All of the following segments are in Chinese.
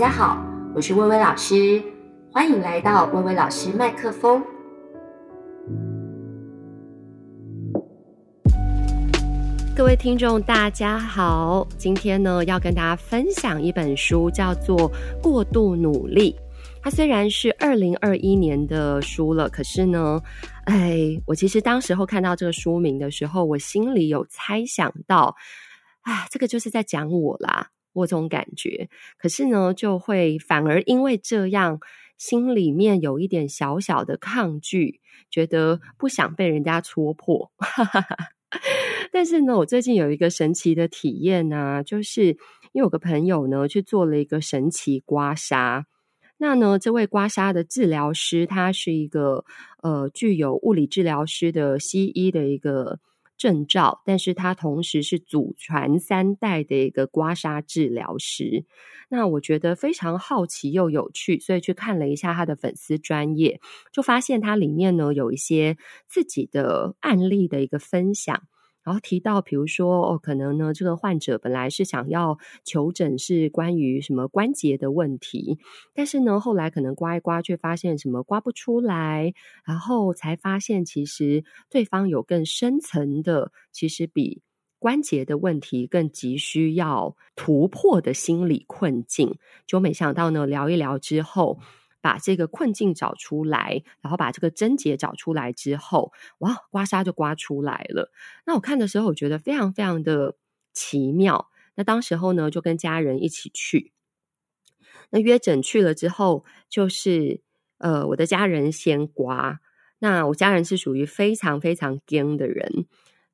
大家好，我是薇薇老师，欢迎来到薇薇老师麦克风。各位听众，大家好，今天呢要跟大家分享一本书，叫做《过度努力》。它虽然是二零二一年的书了，可是呢，哎，我其实当时候看到这个书名的时候，我心里有猜想到，啊，这个就是在讲我啦。我这种感觉，可是呢，就会反而因为这样，心里面有一点小小的抗拒，觉得不想被人家戳破。但是呢，我最近有一个神奇的体验呢、就是因为有个朋友呢去做了一个神奇刮痧。那呢，这位刮痧的治疗师，他是一个呃具有物理治疗师的西医的一个。证照，但是他同时是祖传三代的一个刮痧治疗师。那我觉得非常好奇又有趣，所以去看了一下他的粉丝专业，就发现他里面呢有一些自己的案例的一个分享。然后提到，比如说哦，可能呢，这个患者本来是想要求诊是关于什么关节的问题，但是呢，后来可能刮一刮，却发现什么刮不出来，然后才发现其实对方有更深层的，其实比关节的问题更急需要突破的心理困境。就没想到呢，聊一聊之后。把这个困境找出来，然后把这个症结找出来之后，哇，刮痧就刮出来了。那我看的时候，我觉得非常非常的奇妙。那当时候呢，就跟家人一起去。那约诊去了之后，就是呃，我的家人先刮。那我家人是属于非常非常硬的人。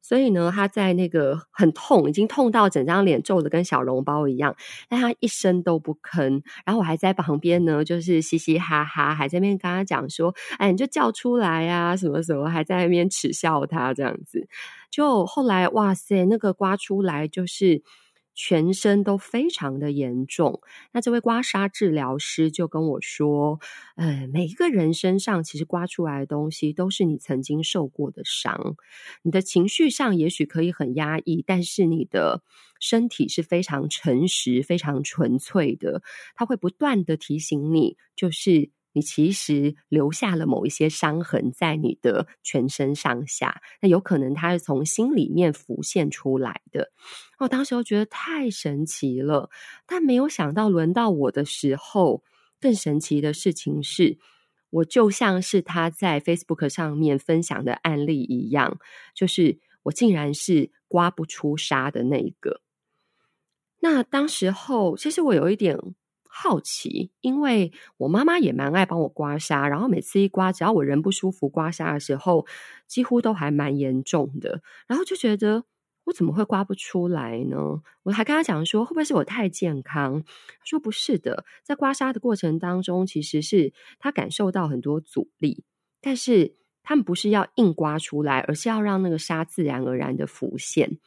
所以呢，他在那个很痛，已经痛到整张脸皱的跟小笼包一样，但他一声都不吭。然后我还在旁边呢，就是嘻嘻哈哈，还在那边跟他讲说：“哎，你就叫出来呀，什么什么，还在那边耻笑他这样子。”就后来，哇塞，那个刮出来就是。全身都非常的严重，那这位刮痧治疗师就跟我说：“呃，每一个人身上其实刮出来的东西都是你曾经受过的伤。你的情绪上也许可以很压抑，但是你的身体是非常诚实、非常纯粹的，它会不断的提醒你，就是。”你其实留下了某一些伤痕在你的全身上下，那有可能它是从心里面浮现出来的。我当时我觉得太神奇了，但没有想到轮到我的时候，更神奇的事情是，我就像是他在 Facebook 上面分享的案例一样，就是我竟然是刮不出痧的那一个。那当时候，其实我有一点。好奇，因为我妈妈也蛮爱帮我刮痧，然后每次一刮，只要我人不舒服，刮痧的时候几乎都还蛮严重的，然后就觉得我怎么会刮不出来呢？我还跟他讲说，会不会是我太健康？他说不是的，在刮痧的过程当中，其实是他感受到很多阻力，但是他们不是要硬刮出来，而是要让那个痧自然而然的浮现。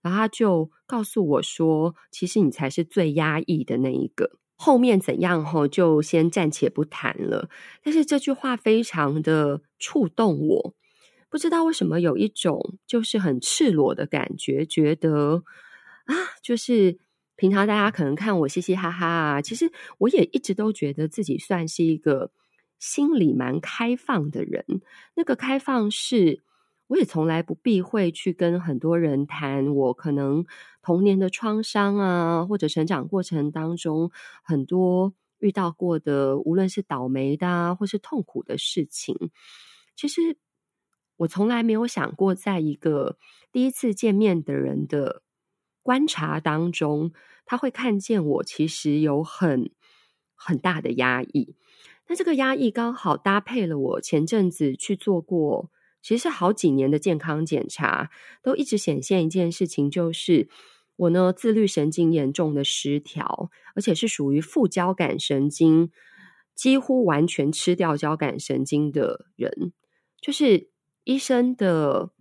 然后他就告诉我说，其实你才是最压抑的那一个。后面怎样吼，就先暂且不谈了。但是这句话非常的触动我，不知道为什么有一种就是很赤裸的感觉，觉得啊，就是平常大家可能看我嘻嘻哈哈啊，其实我也一直都觉得自己算是一个心里蛮开放的人。那个开放是。我也从来不避讳去跟很多人谈我可能童年的创伤啊，或者成长过程当中很多遇到过的，无论是倒霉的啊，或是痛苦的事情。其实我从来没有想过，在一个第一次见面的人的观察当中，他会看见我其实有很很大的压抑。那这个压抑刚好搭配了我前阵子去做过。其实好几年的健康检查，都一直显现一件事情，就是我呢自律神经严重的失调，而且是属于副交感神经几乎完全吃掉交感神经的人。就是医生的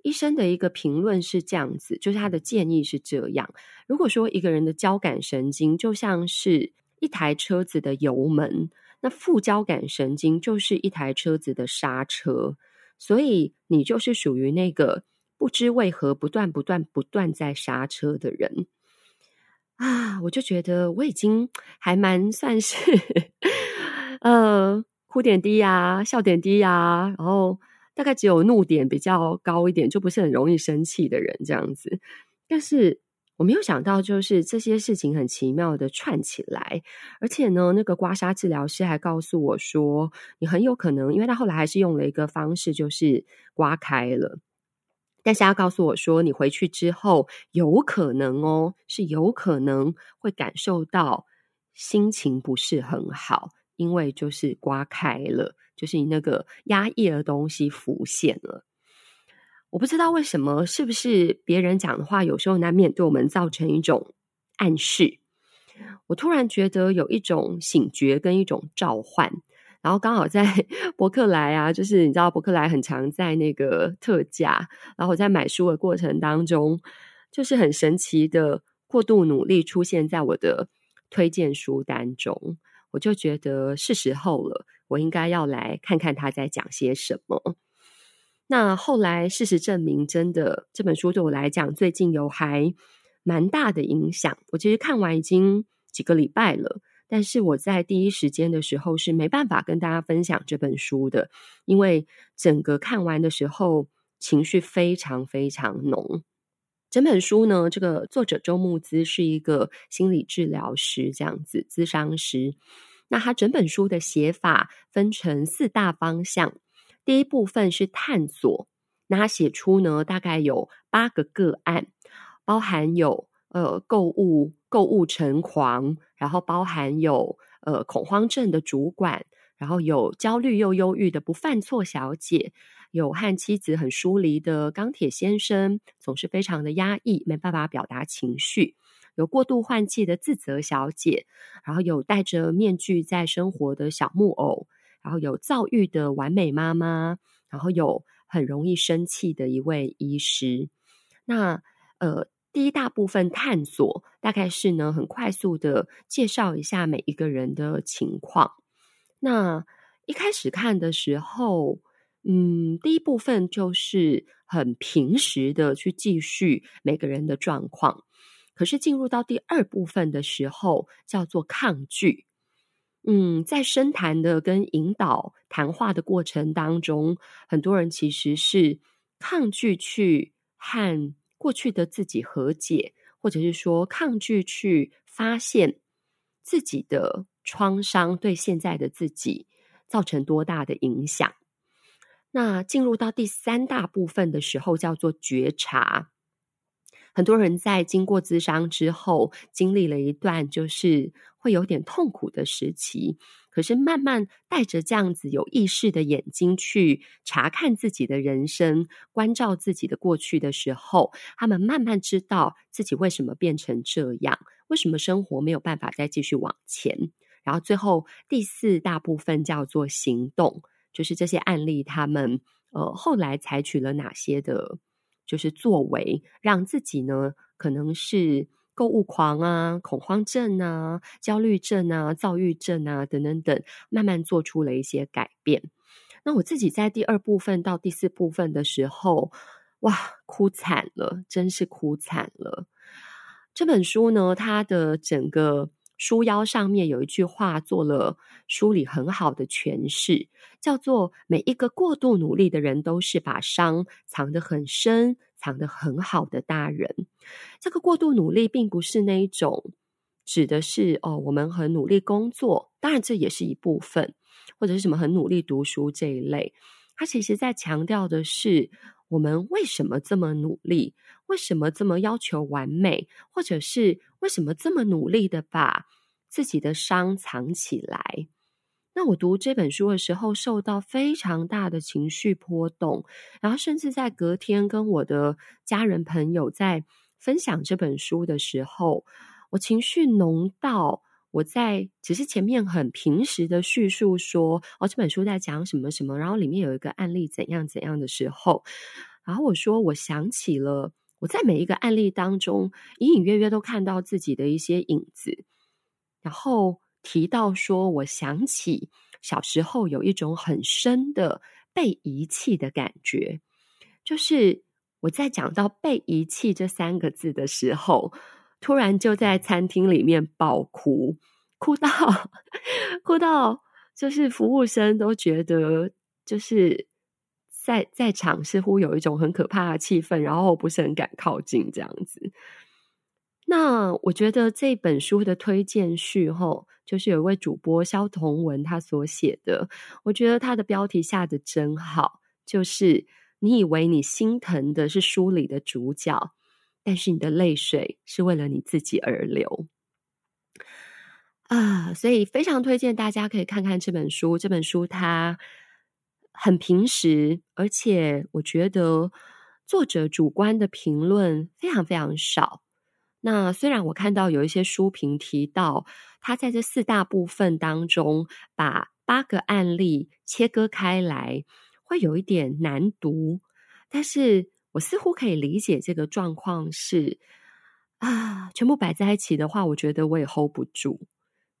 医生的一个评论是这样子，就是他的建议是这样：如果说一个人的交感神经就像是一台车子的油门，那副交感神经就是一台车子的刹车。所以你就是属于那个不知为何不断不断不断在刹车的人。啊，我就觉得我已经还蛮算是，呃，哭点低呀，笑点低呀，然后大概只有怒点比较高一点，就不是很容易生气的人这样子。但是我没有想到，就是这些事情很奇妙的串起来，而且呢，那个刮痧治疗师还告诉我说，你很有可能，因为他后来还是用了一个方式，就是刮开了。但是他告诉我说，你回去之后有可能哦，是有可能会感受到心情不是很好，因为就是刮开了，就是你那个压抑的东西浮现了。我不知道为什么，是不是别人讲的话有时候难免对我们造成一种暗示？我突然觉得有一种醒觉跟一种召唤。然后刚好在 博客来啊，就是你知道博客来很常在那个特价，然后我在买书的过程当中，就是很神奇的过度努力出现在我的推荐书单中，我就觉得是时候了，我应该要来看看他在讲些什么。那后来事实证明，真的这本书对我来讲，最近有还蛮大的影响。我其实看完已经几个礼拜了。但是我在第一时间的时候是没办法跟大家分享这本书的，因为整个看完的时候情绪非常非常浓。整本书呢，这个作者周慕姿是一个心理治疗师，这样子，咨商师。那他整本书的写法分成四大方向，第一部分是探索，那他写出呢大概有八个个案，包含有呃购物。购物成狂，然后包含有呃恐慌症的主管，然后有焦虑又忧郁的不犯错小姐，有和妻子很疏离的钢铁先生，总是非常的压抑，没办法表达情绪，有过度换气的自责小姐，然后有戴着面具在生活的小木偶，然后有躁郁的完美妈妈，然后有很容易生气的一位医师。那呃。第一大部分探索，大概是呢，很快速的介绍一下每一个人的情况。那一开始看的时候，嗯，第一部分就是很平实的去记叙每个人的状况。可是进入到第二部分的时候，叫做抗拒。嗯，在深谈的跟引导谈话的过程当中，很多人其实是抗拒去和。过去的自己和解，或者是说抗拒去发现自己的创伤对现在的自己造成多大的影响。那进入到第三大部分的时候，叫做觉察。很多人在经过咨商之后，经历了一段就是会有点痛苦的时期。可是慢慢带着这样子有意识的眼睛去查看自己的人生，关照自己的过去的时候，他们慢慢知道自己为什么变成这样，为什么生活没有办法再继续往前。然后最后第四大部分叫做行动，就是这些案例他们呃后来采取了哪些的，就是作为，让自己呢可能是。购物狂啊，恐慌症啊，焦虑症啊，躁郁症啊，等等等，慢慢做出了一些改变。那我自己在第二部分到第四部分的时候，哇，哭惨了，真是哭惨了。这本书呢，它的整个书腰上面有一句话做了梳理很好的诠释，叫做“每一个过度努力的人都是把伤藏得很深”。藏得很好的大人，这个过度努力并不是那一种，指的是哦，我们很努力工作，当然这也是一部分，或者是什么很努力读书这一类。他其实在强调的是，我们为什么这么努力，为什么这么要求完美，或者是为什么这么努力的把自己的伤藏起来。那我读这本书的时候，受到非常大的情绪波动，然后甚至在隔天跟我的家人朋友在分享这本书的时候，我情绪浓到我在只是前面很平实的叙述说，哦，这本书在讲什么什么，然后里面有一个案例怎样怎样的时候，然后我说我想起了我在每一个案例当中隐隐约约都看到自己的一些影子，然后。提到说，我想起小时候有一种很深的被遗弃的感觉，就是我在讲到被遗弃这三个字的时候，突然就在餐厅里面爆哭，哭到 哭到，就是服务生都觉得就是在在场似乎有一种很可怕的气氛，然后不是很敢靠近这样子。那我觉得这本书的推荐序后，就是有一位主播萧同文他所写的，我觉得他的标题下得真好，就是你以为你心疼的是书里的主角。但是你的泪水是为了你自己而流啊，所以非常推荐大家可以看看这本书。这本书它很平实，而且我觉得作者主观的评论非常非常少。那虽然我看到有一些书评提到，他在这四大部分当中把八个案例切割开来，会有一点难读，但是。我似乎可以理解这个状况是啊，全部摆在一起的话，我觉得我也 hold 不住，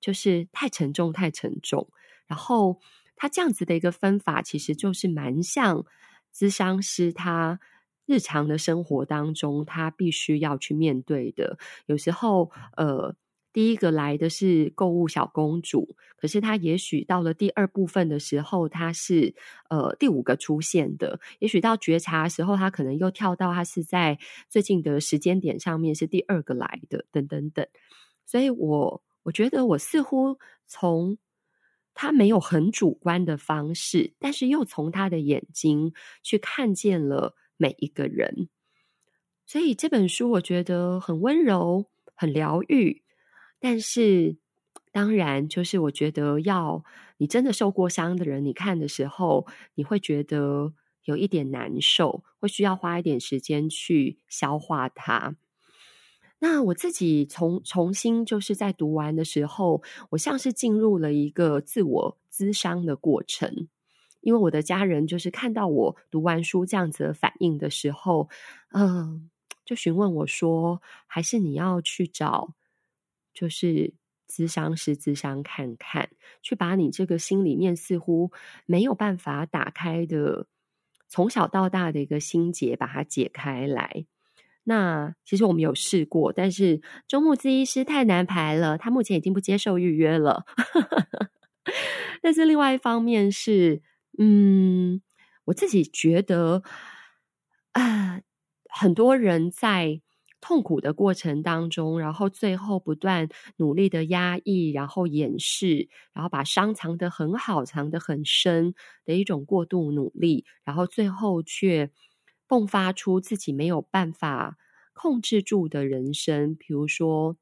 就是太沉重，太沉重。然后他这样子的一个分法，其实就是蛮像咨商师他日常的生活当中，他必须要去面对的。有时候，呃。第一个来的是购物小公主，可是她也许到了第二部分的时候，她是呃第五个出现的。也许到觉察的时候，她可能又跳到她是在最近的时间点上面是第二个来的，等等等。所以我我觉得我似乎从他没有很主观的方式，但是又从他的眼睛去看见了每一个人。所以这本书我觉得很温柔，很疗愈。但是，当然，就是我觉得，要你真的受过伤的人，你看的时候，你会觉得有一点难受，会需要花一点时间去消化它。那我自己重重新就是在读完的时候，我像是进入了一个自我咨商的过程，因为我的家人就是看到我读完书这样子的反应的时候，嗯、就询问我说，还是你要去找。就是咨商师咨商看看，去把你这个心里面似乎没有办法打开的，从小到大的一个心结，把它解开来。那其实我们有试过，但是周慕姿医师太难排了，他目前已经不接受预约了。但是另外一方面是，嗯，我自己觉得啊、很多人在。痛苦的过程当中，然后最后不断努力的压抑，然后掩饰，然后把伤藏得很好，藏得很深的一种过度努力，然后最后却迸发出自己没有办法控制住的人生，比如说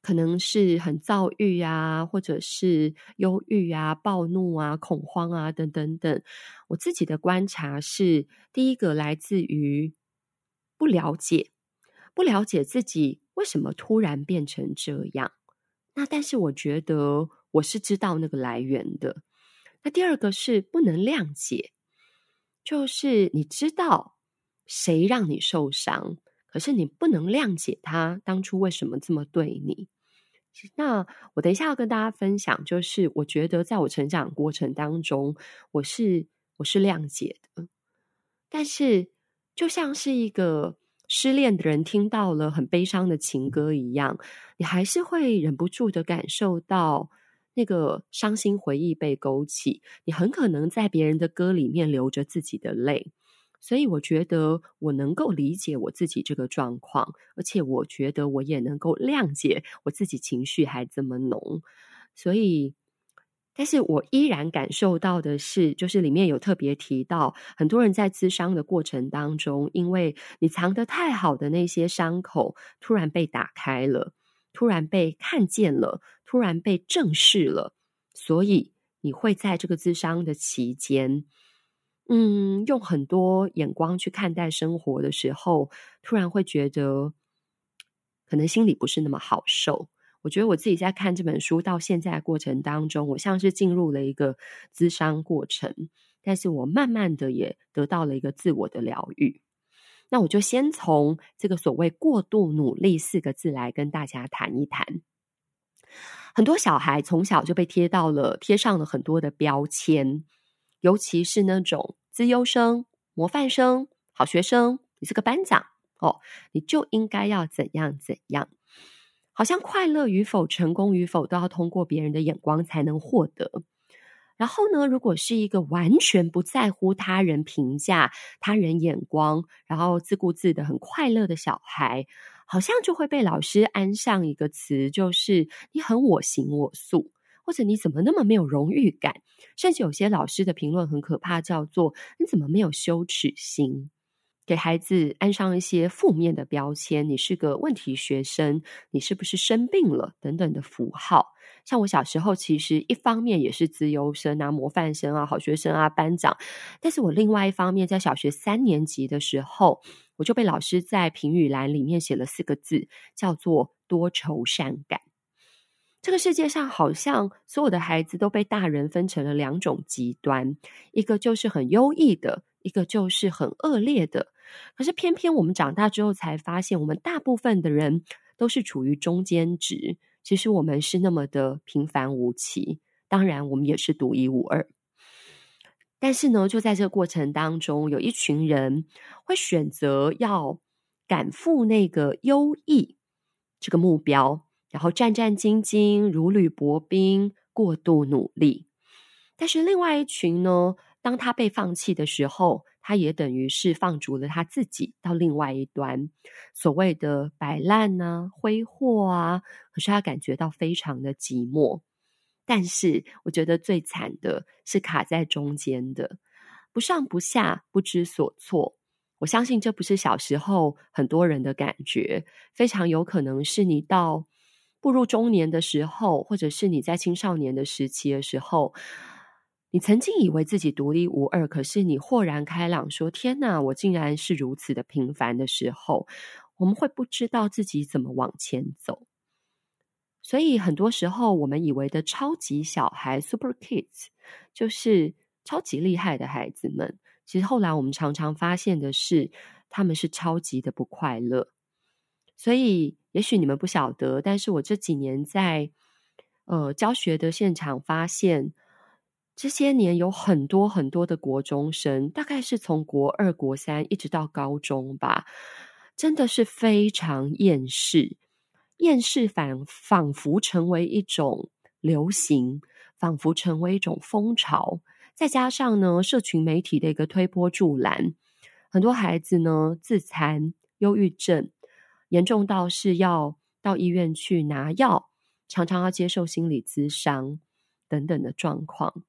可能是很躁郁啊，或者是忧郁啊、暴怒啊、恐慌啊等等等。我自己的观察是，第一个来自于不了解。不了解自己为什么突然变成这样，那但是我觉得我是知道那个来源的。那第二个是不能谅解，就是你知道谁让你受伤，可是你不能谅解他当初为什么这么对你。那我等一下要跟大家分享，就是我觉得在我成长过程当中，我是我是谅解的，但是就像是一个。失恋的人听到了很悲伤的情歌一样，你还是会忍不住的感受到那个伤心回忆被勾起。你很可能在别人的歌里面流着自己的泪，所以我觉得我能够理解我自己这个状况，而且我觉得我也能够谅解我自己情绪还这么浓，所以。但是我依然感受到的是，就是里面有特别提到，很多人在咨商的过程当中，因为你藏得太好的那些伤口，突然被打开了，突然被看见了，突然被正视了，所以你会在这个咨商的期间，嗯，用很多眼光去看待生活的时候，突然会觉得，可能心里不是那么好受。我觉得我自己在看这本书到现在的过程当中，我像是进入了一个咨商过程，但是我慢慢的也得到了一个自我的疗愈。那我就先从这个所谓过度努力四个字来跟大家谈一谈。很多小孩从小就被贴到了贴上了很多的标签，尤其是那种资优生、模范生、好学生，你是个班长，哦，你就应该要怎样怎样。好像快乐与否、成功与否，都要通过别人的眼光才能获得。然后呢，如果是一个完全不在乎他人评价、他人眼光，然后自顾自的很快乐的小孩，好像就会被老师安上一个词，就是你很我行我素，或者你怎么那么没有荣誉感？甚至有些老师的评论很可怕，叫做你怎么没有羞耻心？给孩子安上一些负面的标签，你是个问题学生，你是不是生病了等等的符号。像我小时候，其实一方面也是资优生啊、模范生啊、好学生啊、班长，但是我另外一方面，在小学三年级的时候，我就被老师在评语栏里面写了四个字，叫做多愁善感。这个世界上好像所有的孩子都被大人分成了两种极端，一个就是很优异的，一个就是很恶劣的。可是偏偏我们长大之后才发现，我们大部分的人都是处于中间值。其实我们是那么的平凡无奇，当然我们也是独一无二。但是呢，就在这个过程当中，有一群人会选择要赶赴那个优异这个目标，然后战战兢兢、如履薄冰、过度努力。但是另外一群呢，当他被放弃的时候，他也等于是放逐了他自己到另外一端，所谓的摆烂啊、挥霍啊，可是他感觉到非常的寂寞。但是我觉得最惨的是卡在中间的，不上不下、不知所措。我相信这不是小时候很多人的感觉，非常有可能是你到步入中年的时候，或者是你在青少年的时期的时候。你曾经以为自己独一无二，可是你豁然开朗，说：“天哪，我竟然是如此的平凡的时候，我们会不知道自己怎么往前走。”所以很多时候，我们以为的超级小孩 （Super Kids） 就是超级厉害的孩子们，其实后来我们常常发现的是，他们是超级的不快乐。所以，也许你们不晓得，但是我这几年在呃教学的现场发现。这些年有很多很多的国中生，大概是从国二、国三一直到高中吧，真的是非常厌世，厌世反仿佛成为一种流行，仿佛成为一种风潮。再加上呢，社群媒体的一个推波助澜，很多孩子呢自残、忧郁症，严重到是要到医院去拿药，常常要接受心理咨商等等的状况。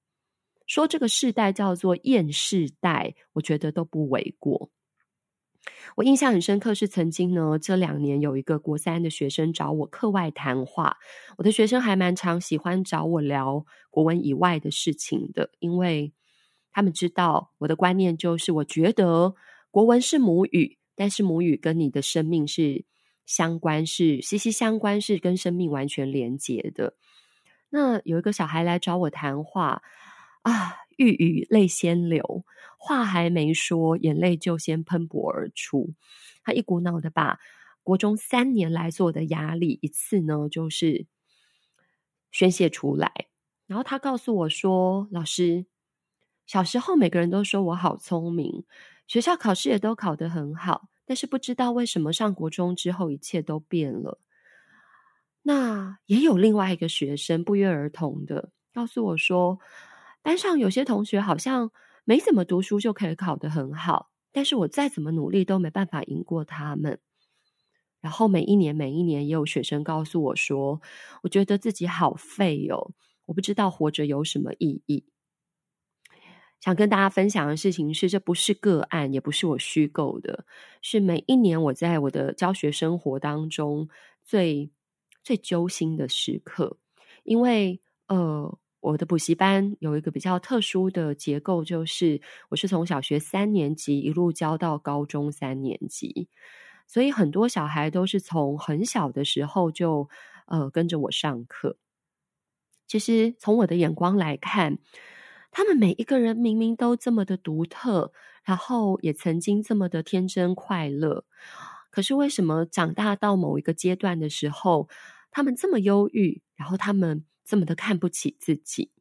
说这个世代叫做厌世代，我觉得都不为过。我印象很深刻，是曾经呢，这两年有一个国三的学生找我课外谈话。我的学生还蛮常喜欢找我聊国文以外的事情的，因为他们知道我的观念就是，我觉得国文是母语，但是母语跟你的生命是相关，是息息相关，是跟生命完全连结的。那有一个小孩来找我谈话。啊！欲语泪先流，话还没说，眼泪就先喷薄而出。他一股脑的把国中三年来所有的压力一次呢，就是宣泄出来。然后他告诉我说：“老师，小时候每个人都说我好聪明，学校考试也都考得很好，但是不知道为什么上国中之后一切都变了。”那也有另外一个学生不约而同的告诉我说。班上有些同学好像没怎么读书就可以考得很好，但是我再怎么努力都没办法赢过他们。然后每一年每一年也有学生告诉我说，我觉得自己好废哦，我不知道活着有什么意义。想跟大家分享的事情是，这不是个案，也不是我虚构的，是每一年我在我的教学生活当中最最揪心的时刻，因为呃。我的补习班有一个比较特殊的结构，就是我是从小学三年级一路教到高中三年级，所以很多小孩都是从很小的时候就呃跟着我上课。其实从我的眼光来看，他们每一个人明明都这么的独特，然后也曾经这么的天真快乐，可是为什么长大到某一个阶段的时候，他们这么忧郁，然后他们这么的看不起自己，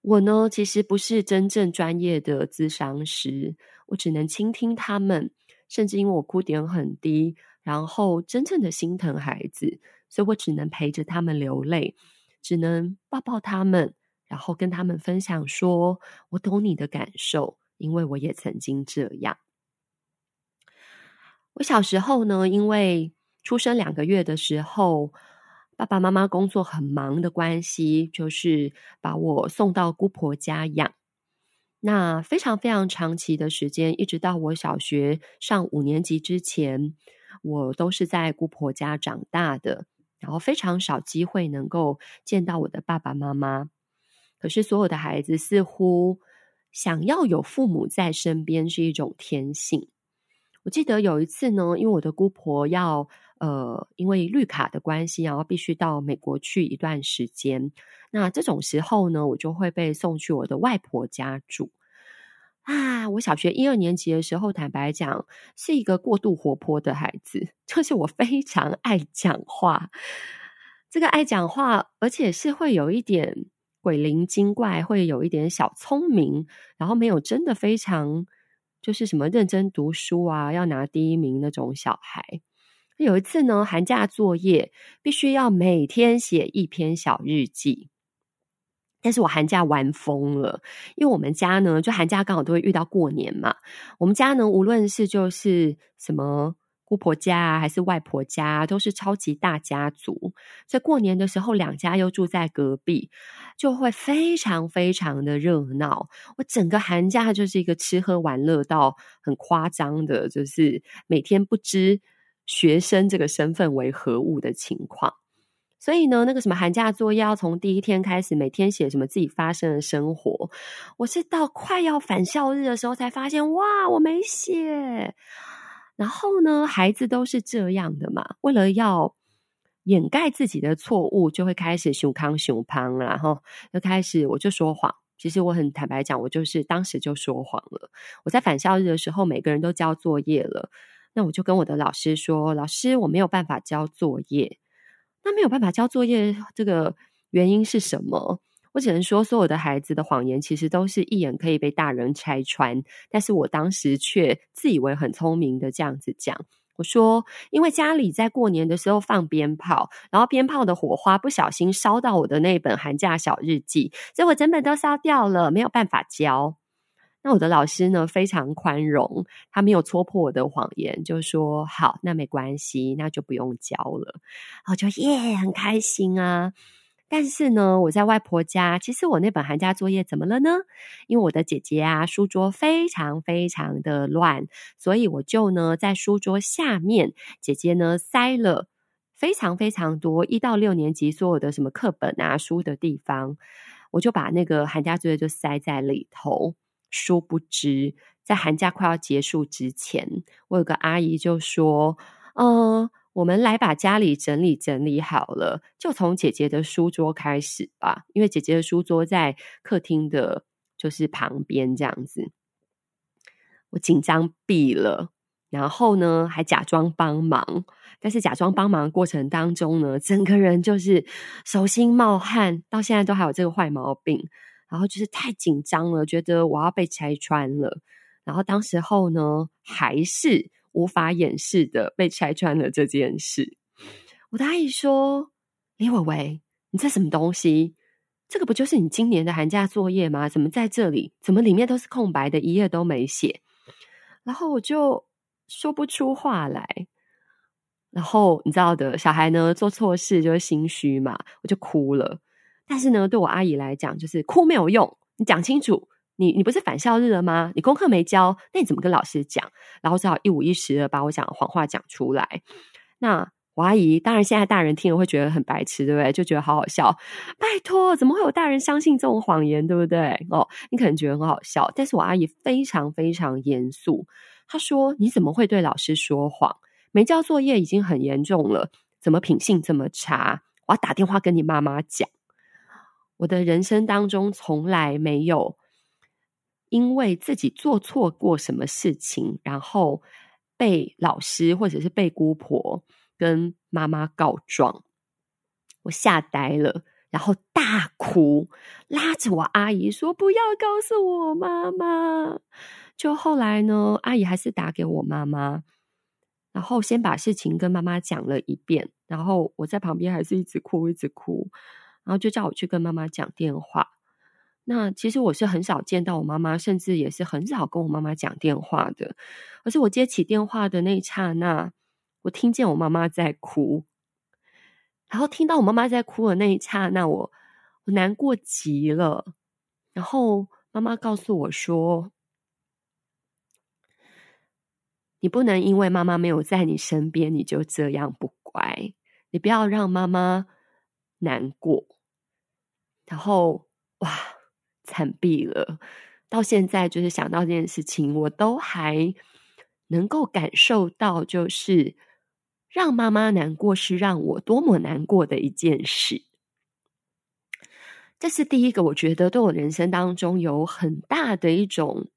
我呢，其实不是真正专业的咨商师，我只能倾听他们，甚至因为我哭点很低，然后真正的心疼孩子，所以我只能陪着他们流泪，只能抱抱他们，然后跟他们分享说：“我懂你的感受，因为我也曾经这样。”我小时候呢，因为出生两个月的时候，爸爸妈妈工作很忙的关系，就是把我送到姑婆家养。那非常非常长期的时间，一直到我小学上五年级之前，我都是在姑婆家长大的。然后非常少机会能够见到我的爸爸妈妈。可是所有的孩子似乎想要有父母在身边是一种天性。我记得有一次呢，因为我的姑婆要呃，因为绿卡的关系，然后必须到美国去一段时间。那这种时候呢，我就会被送去我的外婆家住。啊，我小学一二年级的时候，坦白讲，是一个过度活泼的孩子，就是我非常爱讲话。这个爱讲话，而且是会有一点鬼灵精怪，会有一点小聪明，然后没有真的非常。就是什么认真读书啊，要拿第一名那种小孩。有一次呢，寒假作业必须要每天写一篇小日记，但是我寒假玩疯了，因为我们家呢，就寒假刚好都会遇到过年嘛。我们家呢，无论是就是什么。姑婆家啊，还是外婆家，都是超级大家族。在过年的时候，两家又住在隔壁，就会非常非常的热闹。我整个寒假就是一个吃喝玩乐到很夸张的，就是每天不知学生这个身份为何物的情况。所以呢，那个什么寒假作业要从第一天开始，每天写什么自己发生的生活。我是到快要返校日的时候才发现，哇，我没写。然后呢，孩子都是这样的嘛，为了要掩盖自己的错误，就会开始熊康熊胖，然后就开始我就说谎。其实我很坦白讲，我就是当时就说谎了。我在返校日的时候，每个人都交作业了，那我就跟我的老师说：“老师，我没有办法交作业。”那没有办法交作业，这个原因是什么？我只能说，所有的孩子的谎言其实都是一眼可以被大人拆穿，但是我当时却自以为很聪明的这样子讲，我说，因为家里在过年的时候放鞭炮，然后鞭炮的火花不小心烧到我的那本寒假小日记，所以我整本都烧掉了，没有办法交。那我的老师呢，非常宽容，他没有戳破我的谎言，就说好，那没关系，那就不用交了。我就耶，很开心啊。但是呢，我在外婆家，其实我那本寒假作业怎么了呢？因为我的姐姐啊，书桌非常非常的乱，所以我就呢在书桌下面，姐姐呢塞了非常非常多一到六年级所有的什么课本啊书的地方，我就把那个寒假作业就塞在里头。殊不知，在寒假快要结束之前，我有个阿姨就说：“嗯。”我们来把家里整理整理好了，就从姐姐的书桌开始吧。因为姐姐的书桌在客厅的，就是旁边这样子。我紧张毙了，然后呢，还假装帮忙。但是假装帮忙的过程当中呢，整个人就是手心冒汗，到现在都还有这个坏毛病。然后就是太紧张了，觉得我要被拆穿了。然后当时候呢，还是。无法掩饰的被拆穿了这件事，我的阿姨说：“李伟伟，你这什么东西？这个不就是你今年的寒假作业吗？怎么在这里？怎么里面都是空白的，一页都没写？”然后我就说不出话来。然后你知道的，小孩呢，做错事就会心虚嘛，我就哭了。但是呢，对我阿姨来讲，就是哭没有用，你讲清楚。你你不是返校日了吗？你功课没交，那你怎么跟老师讲？然后只好一五一十的把我讲的谎话讲出来。那我阿姨当然现在大人听了会觉得很白痴，对不对？就觉得好好笑。拜托，怎么会有大人相信这种谎言，对不对？哦，你可能觉得很好笑，但是我阿姨非常非常严肃。她说：“你怎么会对老师说谎？没交作业已经很严重了，怎么品性这么差？我要打电话跟你妈妈讲。”我的人生当中从来没有。因为自己做错过什么事情，然后被老师或者是被姑婆跟妈妈告状，我吓呆了，然后大哭，拉着我阿姨说：“不要告诉我妈妈。”就后来呢，阿姨还是打给我妈妈，然后先把事情跟妈妈讲了一遍，然后我在旁边还是一直哭，一直哭，然后就叫我去跟妈妈讲电话。那其实我是很少见到我妈妈，甚至也是很少跟我妈妈讲电话的。而是我接起电话的那一刹那，我听见我妈妈在哭，然后听到我妈妈在哭的那一刹那，我我难过极了。然后妈妈告诉我说：“你不能因为妈妈没有在你身边，你就这样不乖。你不要让妈妈难过。”然后哇！惨毙了！到现在，就是想到这件事情，我都还能够感受到，就是让妈妈难过是让我多么难过的一件事。这是第一个，我觉得对我人生当中有很大的一种，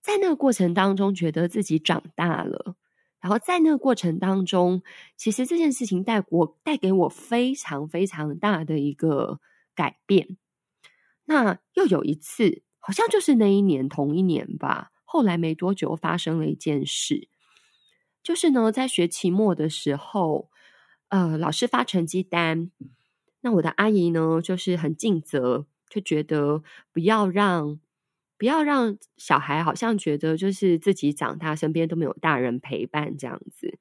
在那个过程当中觉得自己长大了，然后在那个过程当中，其实这件事情带我带给我非常非常大的一个改变。那又有一次，好像就是那一年同一年吧。后来没多久发生了一件事，就是呢，在学期末的时候，呃，老师发成绩单，那我的阿姨呢，就是很尽责，就觉得不要让不要让小孩好像觉得就是自己长大身边都没有大人陪伴这样子。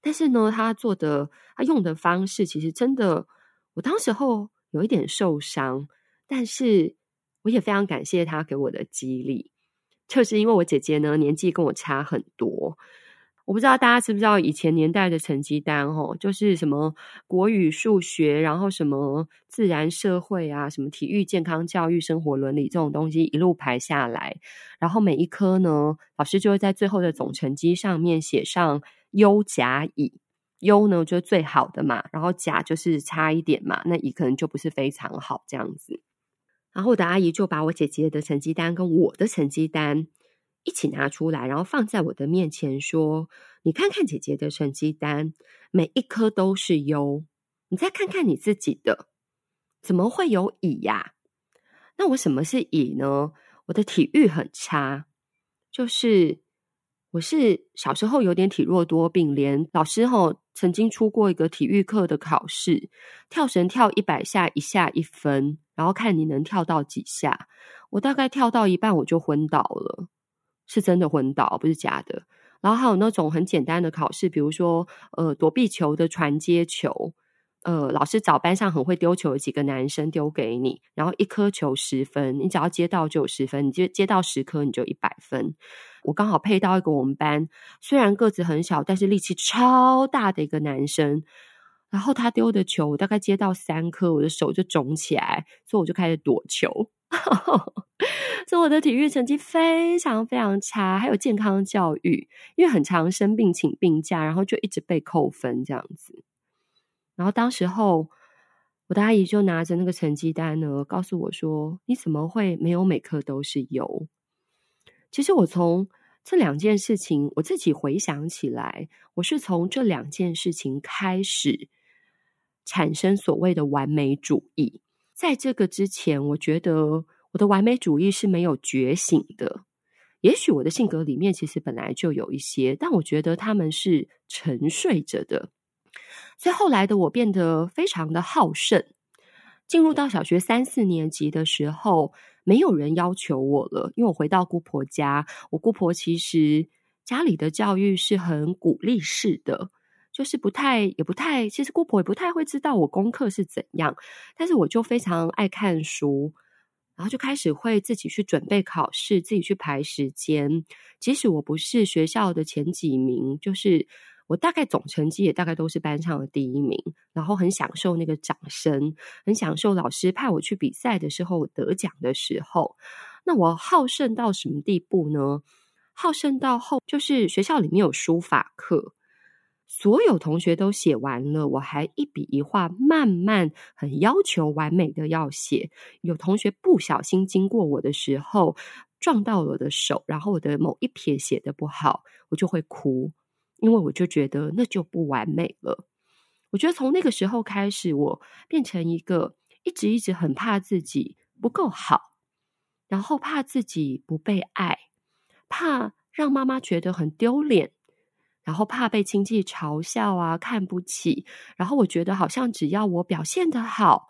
但是呢，他做的他用的方式，其实真的，我当时候有一点受伤。但是我也非常感谢他给我的激励，就是因为我姐姐呢，年纪跟我差很多，我不知道大家知不知道以前年代的成绩单哦，就是什么国语、数学，然后什么自然、社会啊，什么体育、健康、教育、生活伦理这种东西一路排下来，然后每一科呢，老师就会在最后的总成绩上面写上优、甲、乙。优呢就是最好的嘛，然后甲就是差一点嘛，那乙可能就不是非常好这样子。然后我的阿姨就把我姐姐的成绩单跟我的成绩单一起拿出来，然后放在我的面前说：“你看看姐姐的成绩单，每一科都是优，你再看看你自己的，怎么会有乙呀？那我什么是乙呢？我的体育很差，就是我是小时候有点体弱多病，连老师吼曾经出过一个体育课的考试，跳绳跳一百下，一下一分。”然后看你能跳到几下，我大概跳到一半我就昏倒了，是真的昏倒，不是假的。然后还有那种很简单的考试，比如说呃躲避球的传接球，呃老师找班上很会丢球的几个男生丢给你，然后一颗球十分，你只要接到就有十分，你接接到十颗你就一百分。我刚好配到一个我们班虽然个子很小，但是力气超大的一个男生。然后他丢的球，我大概接到三颗，我的手就肿起来，所以我就开始躲球。所以我的体育成绩非常非常差，还有健康教育，因为很常生病请病假，然后就一直被扣分这样子。然后当时候，我的阿姨就拿着那个成绩单呢，告诉我说：“你怎么会没有每科都是优？”其实我从这两件事情，我自己回想起来，我是从这两件事情开始。产生所谓的完美主义，在这个之前，我觉得我的完美主义是没有觉醒的。也许我的性格里面其实本来就有一些，但我觉得他们是沉睡着的。所以后来的我变得非常的好胜。进入到小学三四年级的时候，没有人要求我了，因为我回到姑婆家，我姑婆其实家里的教育是很鼓励式的。就是不太，也不太，其实姑婆也不太会知道我功课是怎样，但是我就非常爱看书，然后就开始会自己去准备考试，自己去排时间。即使我不是学校的前几名，就是我大概总成绩也大概都是班上的第一名，然后很享受那个掌声，很享受老师派我去比赛的时候得奖的时候。那我好胜到什么地步呢？好胜到后，就是学校里面有书法课。所有同学都写完了，我还一笔一画慢慢很要求完美的要写。有同学不小心经过我的时候撞到我的手，然后我的某一撇写得不好，我就会哭，因为我就觉得那就不完美了。我觉得从那个时候开始，我变成一个一直一直很怕自己不够好，然后怕自己不被爱。怕让妈妈觉得很丢脸，然后怕被亲戚嘲笑啊，看不起。然后我觉得好像只要我表现得好，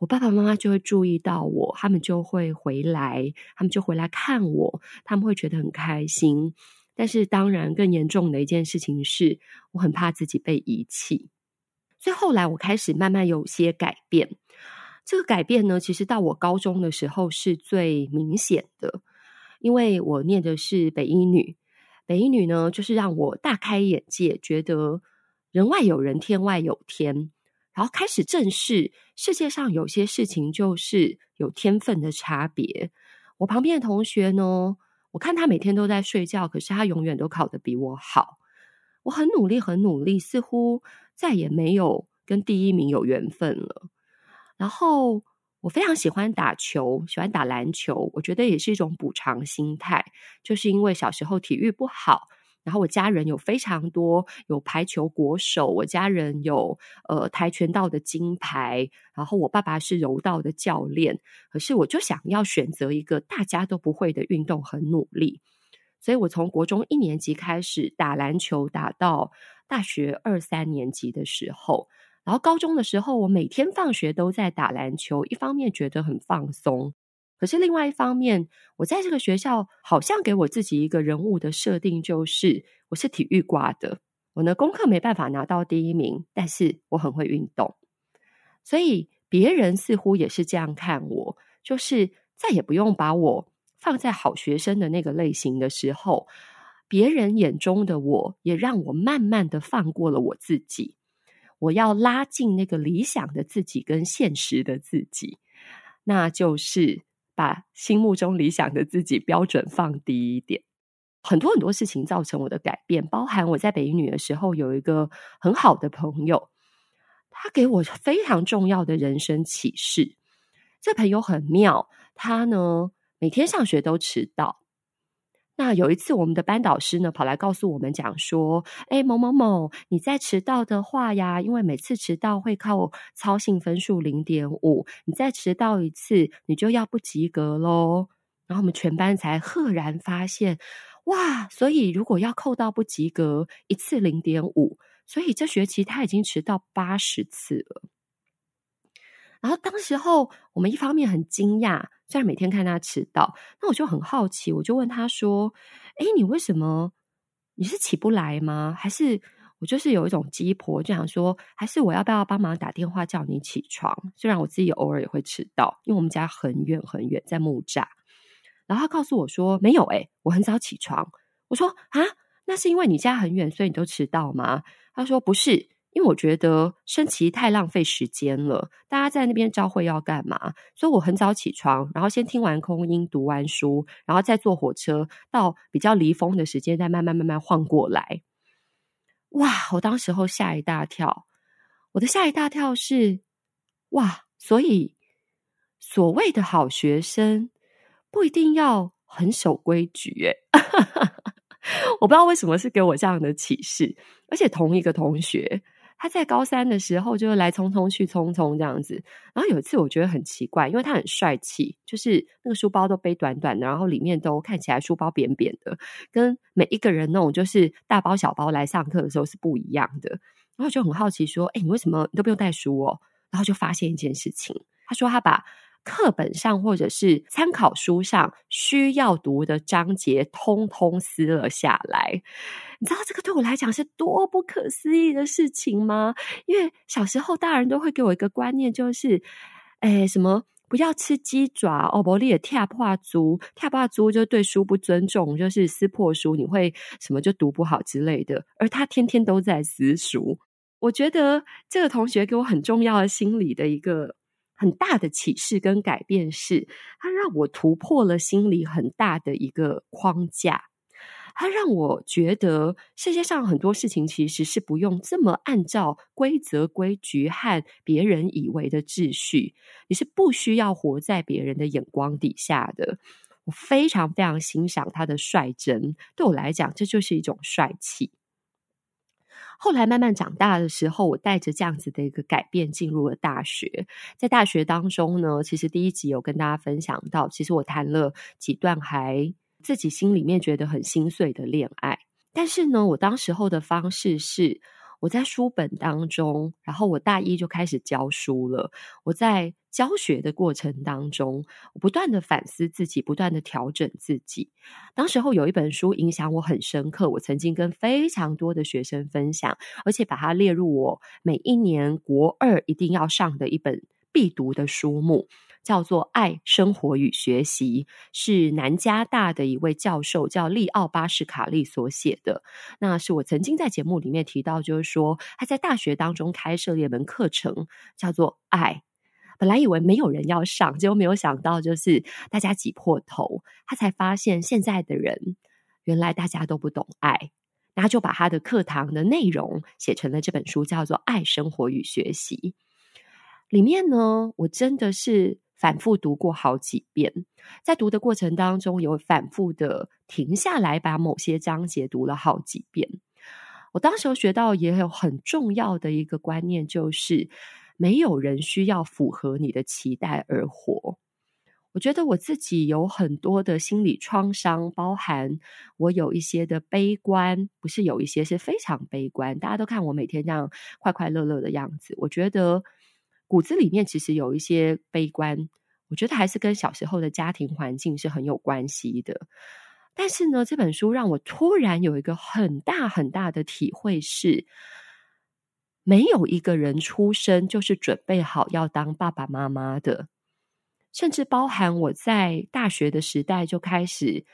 我爸爸妈妈就会注意到我，他们就会回来，他们就回来看我，他们会觉得很开心。但是当然，更严重的一件事情是，我很怕自己被遗弃。所以后来我开始慢慢有些改变。这个改变呢，其实到我高中的时候是最明显的，因为我念的是北一女。北一女呢，就是让我大开眼界，觉得人外有人，天外有天。然后开始正视世界上有些事情就是有天分的差别。我旁边的同学呢，我看他每天都在睡觉，可是他永远都考得比我好。我很努力，很努力，似乎再也没有跟第一名有缘分了。然后我非常喜欢打球，喜欢打篮球，我觉得也是一种补偿心态，就是因为小时候体育不好。然后我家人有非常多有排球国手，我家人有呃跆拳道的金牌，然后我爸爸是柔道的教练。可是我就想要选择一个大家都不会的运动，很努力。所以我从国中一年级开始打篮球，打到大学二三年级的时候，然后高中的时候，我每天放学都在打篮球，一方面觉得很放松。可是另外一方面，我在这个学校好像给我自己一个人物的设定，就是我是体育挂的。我呢，功课没办法拿到第一名，但是我很会运动，所以别人似乎也是这样看我，就是再也不用把我放在好学生的那个类型的时候，别人眼中的我也让我慢慢的放过了我自己。我要拉近那个理想的自己跟现实的自己，那就是。把心目中理想的自己标准放低一点，很多很多事情造成我的改变，包含我在北一女的时候有一个很好的朋友，他给我非常重要的人生启示。这朋友很妙，他呢每天上学都迟到。那有一次，我们的班导师呢跑来告诉我们讲说：“哎，某某某，你再迟到的话呀，因为每次迟到会靠操行分数零点五，你再迟到一次，你就要不及格喽。”然后我们全班才赫然发现，哇！所以如果要扣到不及格，一次零点五，所以这学期他已经迟到八十次了。然后当时候，我们一方面很惊讶。虽然每天看他迟到，那我就很好奇，我就问他说：“诶，你为什么？你是起不来吗？还是我就是有一种鸡婆，就想说，还是我要不要帮忙打电话叫你起床？虽然我自己偶尔也会迟到，因为我们家很远很远，在木栅。然后他告诉我说：没有，诶，我很早起床。我说：啊，那是因为你家很远，所以你都迟到吗？他说：不是。”因为我觉得升旗太浪费时间了，大家在那边朝会要干嘛？所以我很早起床，然后先听完空音，读完书，然后再坐火车到比较离峰的时间，再慢慢慢慢晃过来。哇！我当时候吓一大跳，我的吓一大跳是哇，所以所谓的好学生不一定要很守规矩，诶 我不知道为什么是给我这样的启示，而且同一个同学。他在高三的时候就来匆匆去匆匆这样子，然后有一次我觉得很奇怪，因为他很帅气，就是那个书包都背短短的，然后里面都看起来书包扁扁的，跟每一个人那种就是大包小包来上课的时候是不一样的。然后就很好奇说：“哎，你为什么你都不用带书哦？”然后就发现一件事情，他说他把。课本上或者是参考书上需要读的章节，通通撕了下来。你知道这个对我来讲是多不可思议的事情吗？因为小时候大人都会给我一个观念，就是，哎，什么不要吃鸡爪哦，不要跳破书，跳破书就对书不尊重，就是撕破书，你会什么就读不好之类的。而他天天都在撕书，我觉得这个同学给我很重要的心理的一个。很大的启示跟改变是，它让我突破了心里很大的一个框架。它让我觉得世界上很多事情其实是不用这么按照规则规矩和别人以为的秩序，你是不需要活在别人的眼光底下的。我非常非常欣赏他的率真，对我来讲，这就是一种帅气。后来慢慢长大的时候，我带着这样子的一个改变进入了大学。在大学当中呢，其实第一集有跟大家分享到，其实我谈了几段还自己心里面觉得很心碎的恋爱。但是呢，我当时候的方式是，我在书本当中，然后我大一就开始教书了。我在教学的过程当中，我不断的反思自己，不断的调整自己。当时候有一本书影响我很深刻，我曾经跟非常多的学生分享，而且把它列入我每一年国二一定要上的一本必读的书目。叫做《爱生活与学习》，是南加大的一位教授叫利奥巴士卡利所写的。那是我曾经在节目里面提到，就是说他在大学当中开设了一门课程，叫做“爱”。本来以为没有人要上，结果没有想到，就是大家挤破头，他才发现现在的人原来大家都不懂爱，然后就把他的课堂的内容写成了这本书，叫做《爱生活与学习》。里面呢，我真的是。反复读过好几遍，在读的过程当中，有反复的停下来，把某些章节读了好几遍。我当时学到也有很重要的一个观念，就是没有人需要符合你的期待而活。我觉得我自己有很多的心理创伤，包含我有一些的悲观，不是有一些是非常悲观。大家都看我每天这样快快乐乐的样子，我觉得。骨子里面其实有一些悲观，我觉得还是跟小时候的家庭环境是很有关系的。但是呢，这本书让我突然有一个很大很大的体会是，没有一个人出生就是准备好要当爸爸妈妈的，甚至包含我在大学的时代就开始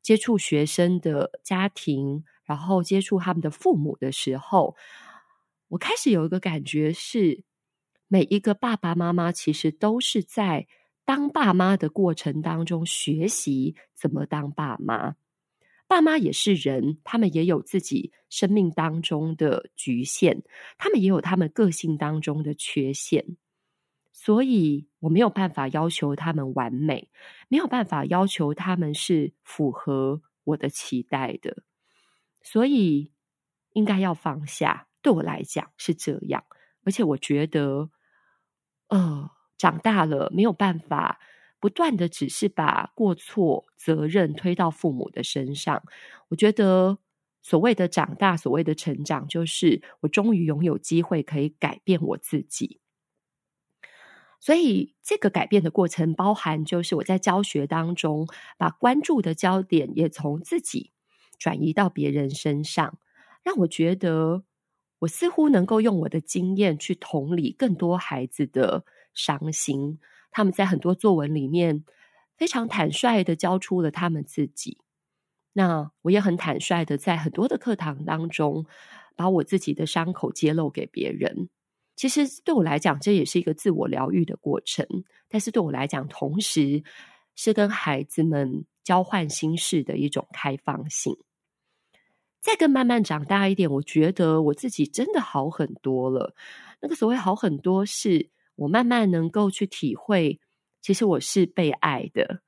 接触学生的家庭，然后接触他们的父母的时候，我开始有一个感觉是。每一个爸爸妈妈其实都是在当爸妈的过程当中学习怎么当爸妈。爸妈也是人，他们也有自己生命当中的局限，他们也有他们个性当中的缺陷。所以我没有办法要求他们完美，没有办法要求他们是符合我的期待的。所以应该要放下，对我来讲是这样。而且我觉得。呃，长大了没有办法不断的只是把过错责任推到父母的身上。我觉得所谓的长大，所谓的成长，就是我终于拥有机会可以改变我自己。所以这个改变的过程，包含就是我在教学当中，把关注的焦点也从自己转移到别人身上，让我觉得。我似乎能够用我的经验去同理更多孩子的伤心，他们在很多作文里面非常坦率的交出了他们自己。那我也很坦率的在很多的课堂当中，把我自己的伤口揭露给别人。其实对我来讲，这也是一个自我疗愈的过程。但是对我来讲，同时是跟孩子们交换心事的一种开放性。再更慢慢长大一点，我觉得我自己真的好很多了。那个所谓好很多，是我慢慢能够去体会，其实我是被爱的。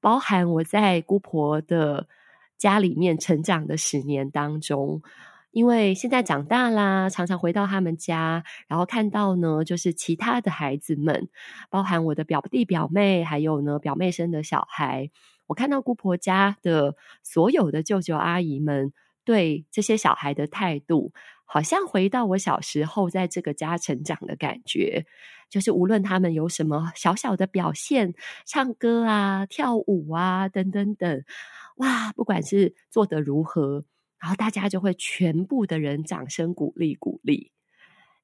包含我在姑婆的家里面成长的十年当中，因为现在长大啦，常常回到他们家，然后看到呢，就是其他的孩子们，包含我的表弟表妹，还有呢表妹生的小孩，我看到姑婆家的所有的舅舅阿姨们。对这些小孩的态度，好像回到我小时候在这个家成长的感觉。就是无论他们有什么小小的表现，唱歌啊、跳舞啊等等等，哇，不管是做得如何，然后大家就会全部的人掌声鼓励鼓励。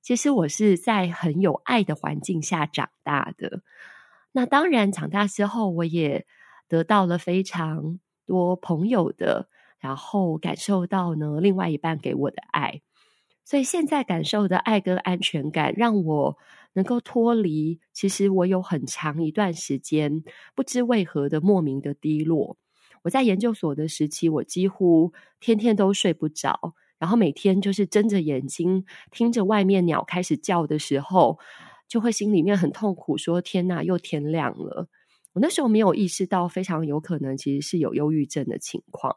其实我是在很有爱的环境下长大的。那当然，长大之后我也得到了非常多朋友的。然后感受到呢，另外一半给我的爱，所以现在感受的爱跟安全感，让我能够脱离。其实我有很长一段时间不知为何的莫名的低落。我在研究所的时期，我几乎天天都睡不着，然后每天就是睁着眼睛听着外面鸟开始叫的时候，就会心里面很痛苦，说：“天哪，又天亮了。”我那时候没有意识到，非常有可能其实是有忧郁症的情况。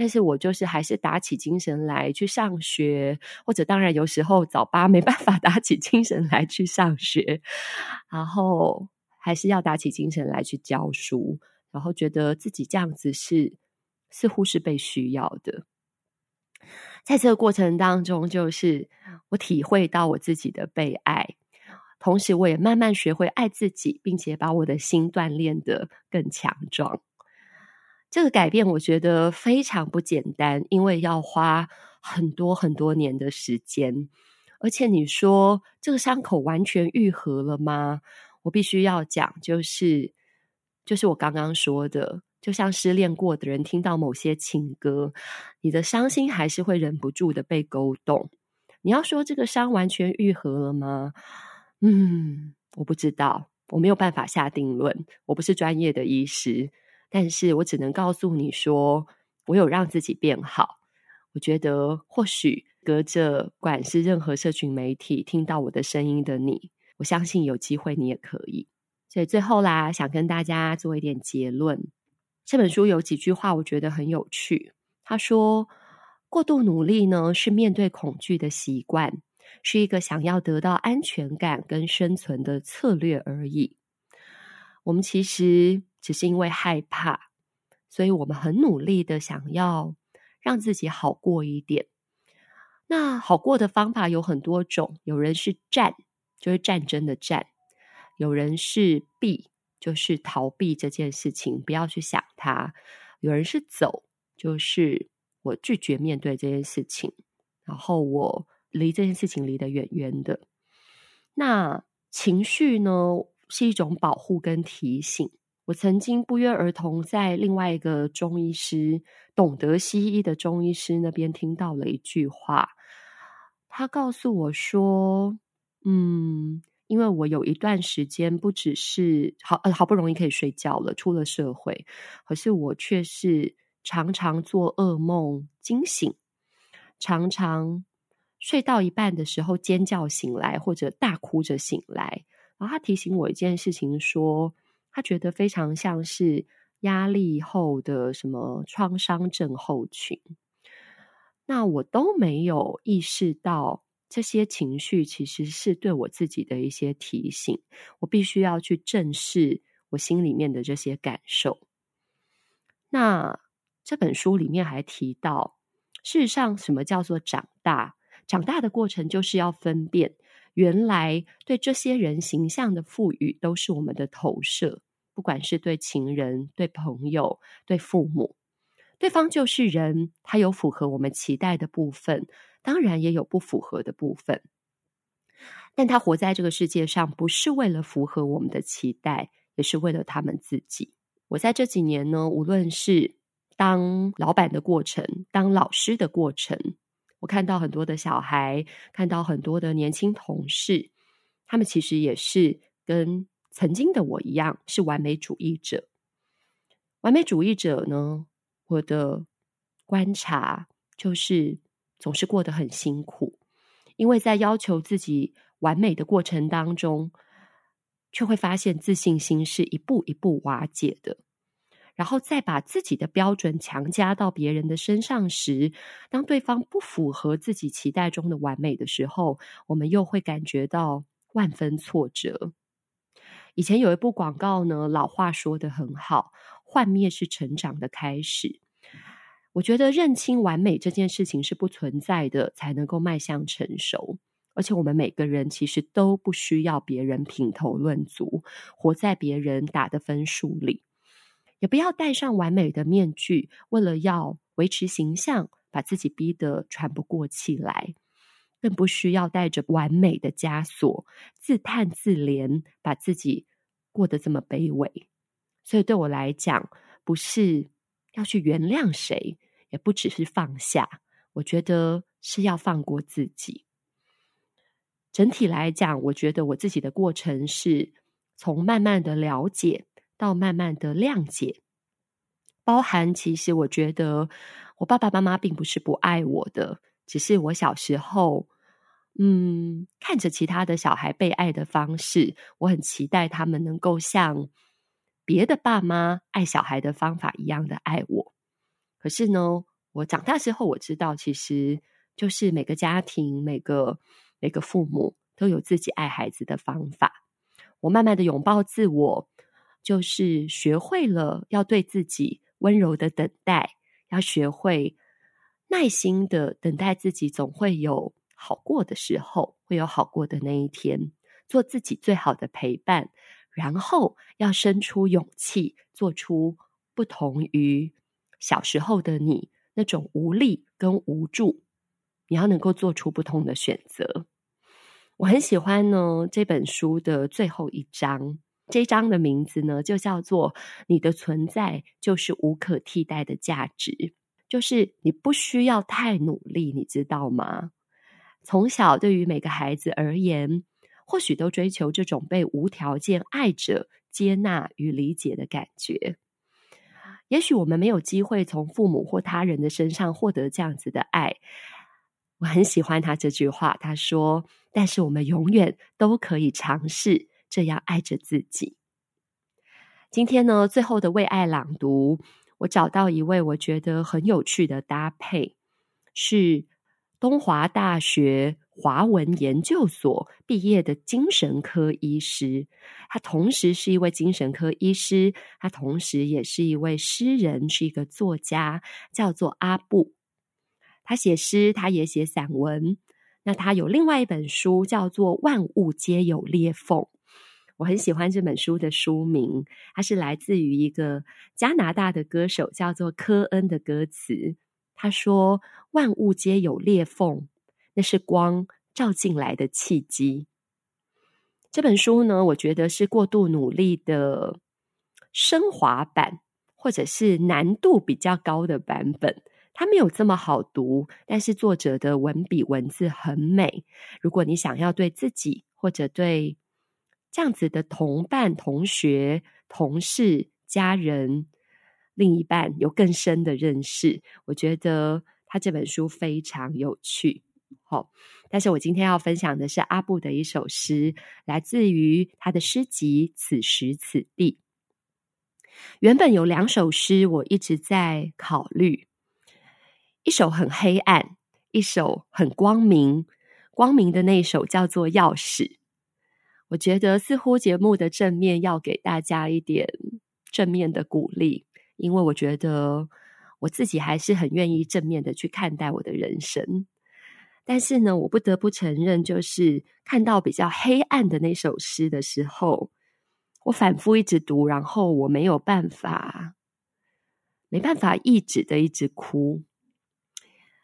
但是我就是还是打起精神来去上学，或者当然有时候早八没办法 打起精神来去上学，然后还是要打起精神来去教书，然后觉得自己这样子是似乎是被需要的。在这个过程当中，就是我体会到我自己的被爱，同时我也慢慢学会爱自己，并且把我的心锻炼得更强壮。这个改变我觉得非常不简单，因为要花很多很多年的时间。而且你说这个伤口完全愈合了吗？我必须要讲，就是就是我刚刚说的。就像失恋过的人听到某些情歌，你的伤心还是会忍不住的被勾动。你要说这个伤完全愈合了吗？嗯，我不知道，我没有办法下定论。我不是专业的医师，但是我只能告诉你说，我有让自己变好。我觉得或许隔着，管是任何社群媒体听到我的声音的你，我相信有机会你也可以。所以最后啦，想跟大家做一点结论。这本书有几句话，我觉得很有趣。他说：“过度努力呢，是面对恐惧的习惯，是一个想要得到安全感跟生存的策略而已。我们其实只是因为害怕，所以我们很努力的想要让自己好过一点。那好过的方法有很多种，有人是战，就是战争的战；有人是避。”就是逃避这件事情，不要去想它。有人是走，就是我拒绝面对这件事情，然后我离这件事情离得远远的。那情绪呢，是一种保护跟提醒。我曾经不约而同在另外一个中医师，懂得西医的中医师那边听到了一句话，他告诉我说：“嗯。”因为我有一段时间不只是好呃好不容易可以睡觉了，出了社会，可是我却是常常做噩梦惊醒，常常睡到一半的时候尖叫醒来，或者大哭着醒来。然后他提醒我一件事情说，他觉得非常像是压力后的什么创伤症候群，那我都没有意识到。这些情绪其实是对我自己的一些提醒，我必须要去正视我心里面的这些感受。那这本书里面还提到，事实上，什么叫做长大？长大的过程就是要分辨，原来对这些人形象的赋予都是我们的投射，不管是对情人、对朋友、对父母，对方就是人，他有符合我们期待的部分。当然也有不符合的部分，但他活在这个世界上，不是为了符合我们的期待，也是为了他们自己。我在这几年呢，无论是当老板的过程，当老师的过程，我看到很多的小孩，看到很多的年轻同事，他们其实也是跟曾经的我一样，是完美主义者。完美主义者呢，我的观察就是。总是过得很辛苦，因为在要求自己完美的过程当中，却会发现自信心是一步一步瓦解的。然后再把自己的标准强加到别人的身上时，当对方不符合自己期待中的完美的时候，我们又会感觉到万分挫折。以前有一部广告呢，老话说得很好：“幻灭是成长的开始。”我觉得认清完美这件事情是不存在的，才能够迈向成熟。而且我们每个人其实都不需要别人评头论足，活在别人打的分数里，也不要戴上完美的面具，为了要维持形象，把自己逼得喘不过气来。更不需要带着完美的枷锁，自叹自怜，把自己过得这么卑微。所以对我来讲，不是。要去原谅谁，也不只是放下。我觉得是要放过自己。整体来讲，我觉得我自己的过程是从慢慢的了解到慢慢的谅解，包含其实我觉得我爸爸妈妈并不是不爱我的，只是我小时候，嗯，看着其他的小孩被爱的方式，我很期待他们能够像。别的爸妈爱小孩的方法一样的爱我，可是呢，我长大之后我知道，其实就是每个家庭、每个每个父母都有自己爱孩子的方法。我慢慢的拥抱自我，就是学会了要对自己温柔的等待，要学会耐心的等待自己，总会有好过的时候，会有好过的那一天，做自己最好的陪伴，然后要生出勇气，做出不同于小时候的你那种无力跟无助，你要能够做出不同的选择。我很喜欢呢这本书的最后一章，这一章的名字呢就叫做“你的存在就是无可替代的价值”，就是你不需要太努力，你知道吗？从小对于每个孩子而言，或许都追求这种被无条件爱着、接纳与理解的感觉。也许我们没有机会从父母或他人的身上获得这样子的爱。我很喜欢他这句话，他说：“但是我们永远都可以尝试这样爱着自己。”今天呢，最后的为爱朗读，我找到一位我觉得很有趣的搭配，是东华大学华文研究所毕业的精神科医师。他同时是一位精神科医师，他同时也是一位诗人，是一个作家，叫做阿布。他写诗，他也写散文。那他有另外一本书，叫做《万物皆有裂缝》。我很喜欢这本书的书名，它是来自于一个加拿大的歌手，叫做科恩的歌词。他说：“万物皆有裂缝，那是光照进来的契机。”这本书呢，我觉得是过度努力的升华版，或者是难度比较高的版本。它没有这么好读，但是作者的文笔文字很美。如果你想要对自己或者对这样子的同伴、同学、同事、家人、另一半有更深的认识，我觉得他这本书非常有趣。好，但是我今天要分享的是阿布的一首诗，来自于他的诗集《此时此地》。原本有两首诗，我一直在考虑。一首很黑暗，一首很光明。光明的那首叫做《钥匙》。我觉得似乎节目的正面要给大家一点正面的鼓励，因为我觉得我自己还是很愿意正面的去看待我的人生。但是呢，我不得不承认，就是看到比较黑暗的那首诗的时候，我反复一直读，然后我没有办法，没办法抑制的一直哭。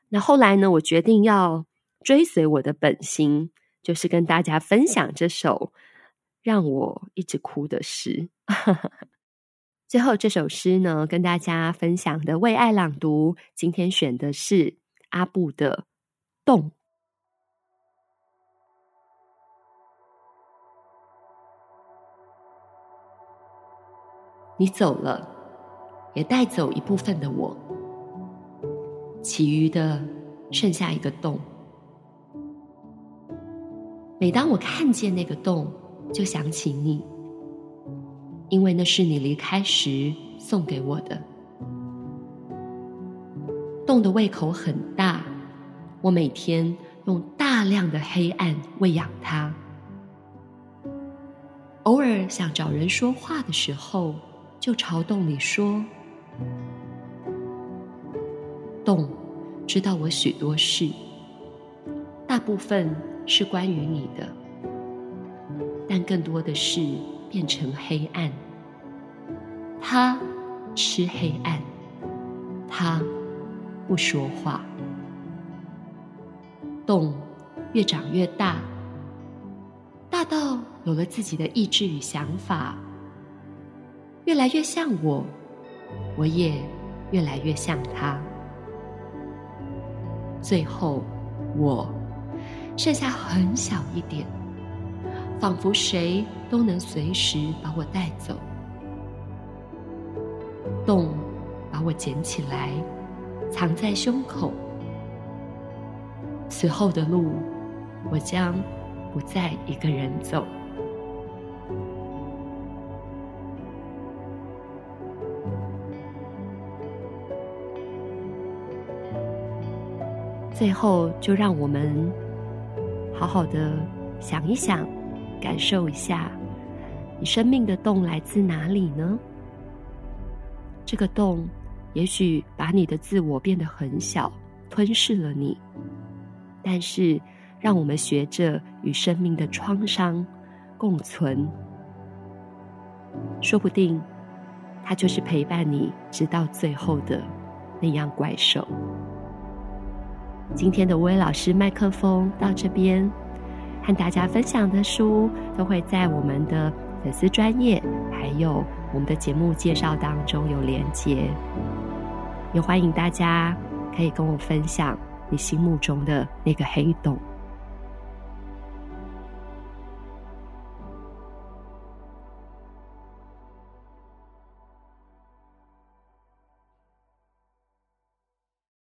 那后来呢，我决定要追随我的本心，就是跟大家分享这首让我一直哭的诗。最后这首诗呢，跟大家分享的为爱朗读，今天选的是阿布的《洞》。你走了，也带走一部分的我。其余的剩下一个洞。每当我看见那个洞，就想起你，因为那是你离开时送给我的。洞的胃口很大，我每天用大量的黑暗喂养它。偶尔想找人说话的时候，就朝洞里说。洞知道我许多事，大部分是关于你的，但更多的是变成黑暗。他吃黑暗，他不说话。洞越长越大，大到有了自己的意志与想法，越来越像我，我也越来越像他。最后，我剩下很小一点，仿佛谁都能随时把我带走。洞把我捡起来，藏在胸口。此后的路，我将不再一个人走。最后，就让我们好好的想一想，感受一下你生命的洞来自哪里呢？这个洞也许把你的自我变得很小，吞噬了你。但是，让我们学着与生命的创伤共存，说不定，它就是陪伴你直到最后的那样怪兽。今天的薇老师麦克风到这边，和大家分享的书都会在我们的粉丝专业，还有我们的节目介绍当中有连接，也欢迎大家可以跟我分享你心目中的那个黑洞。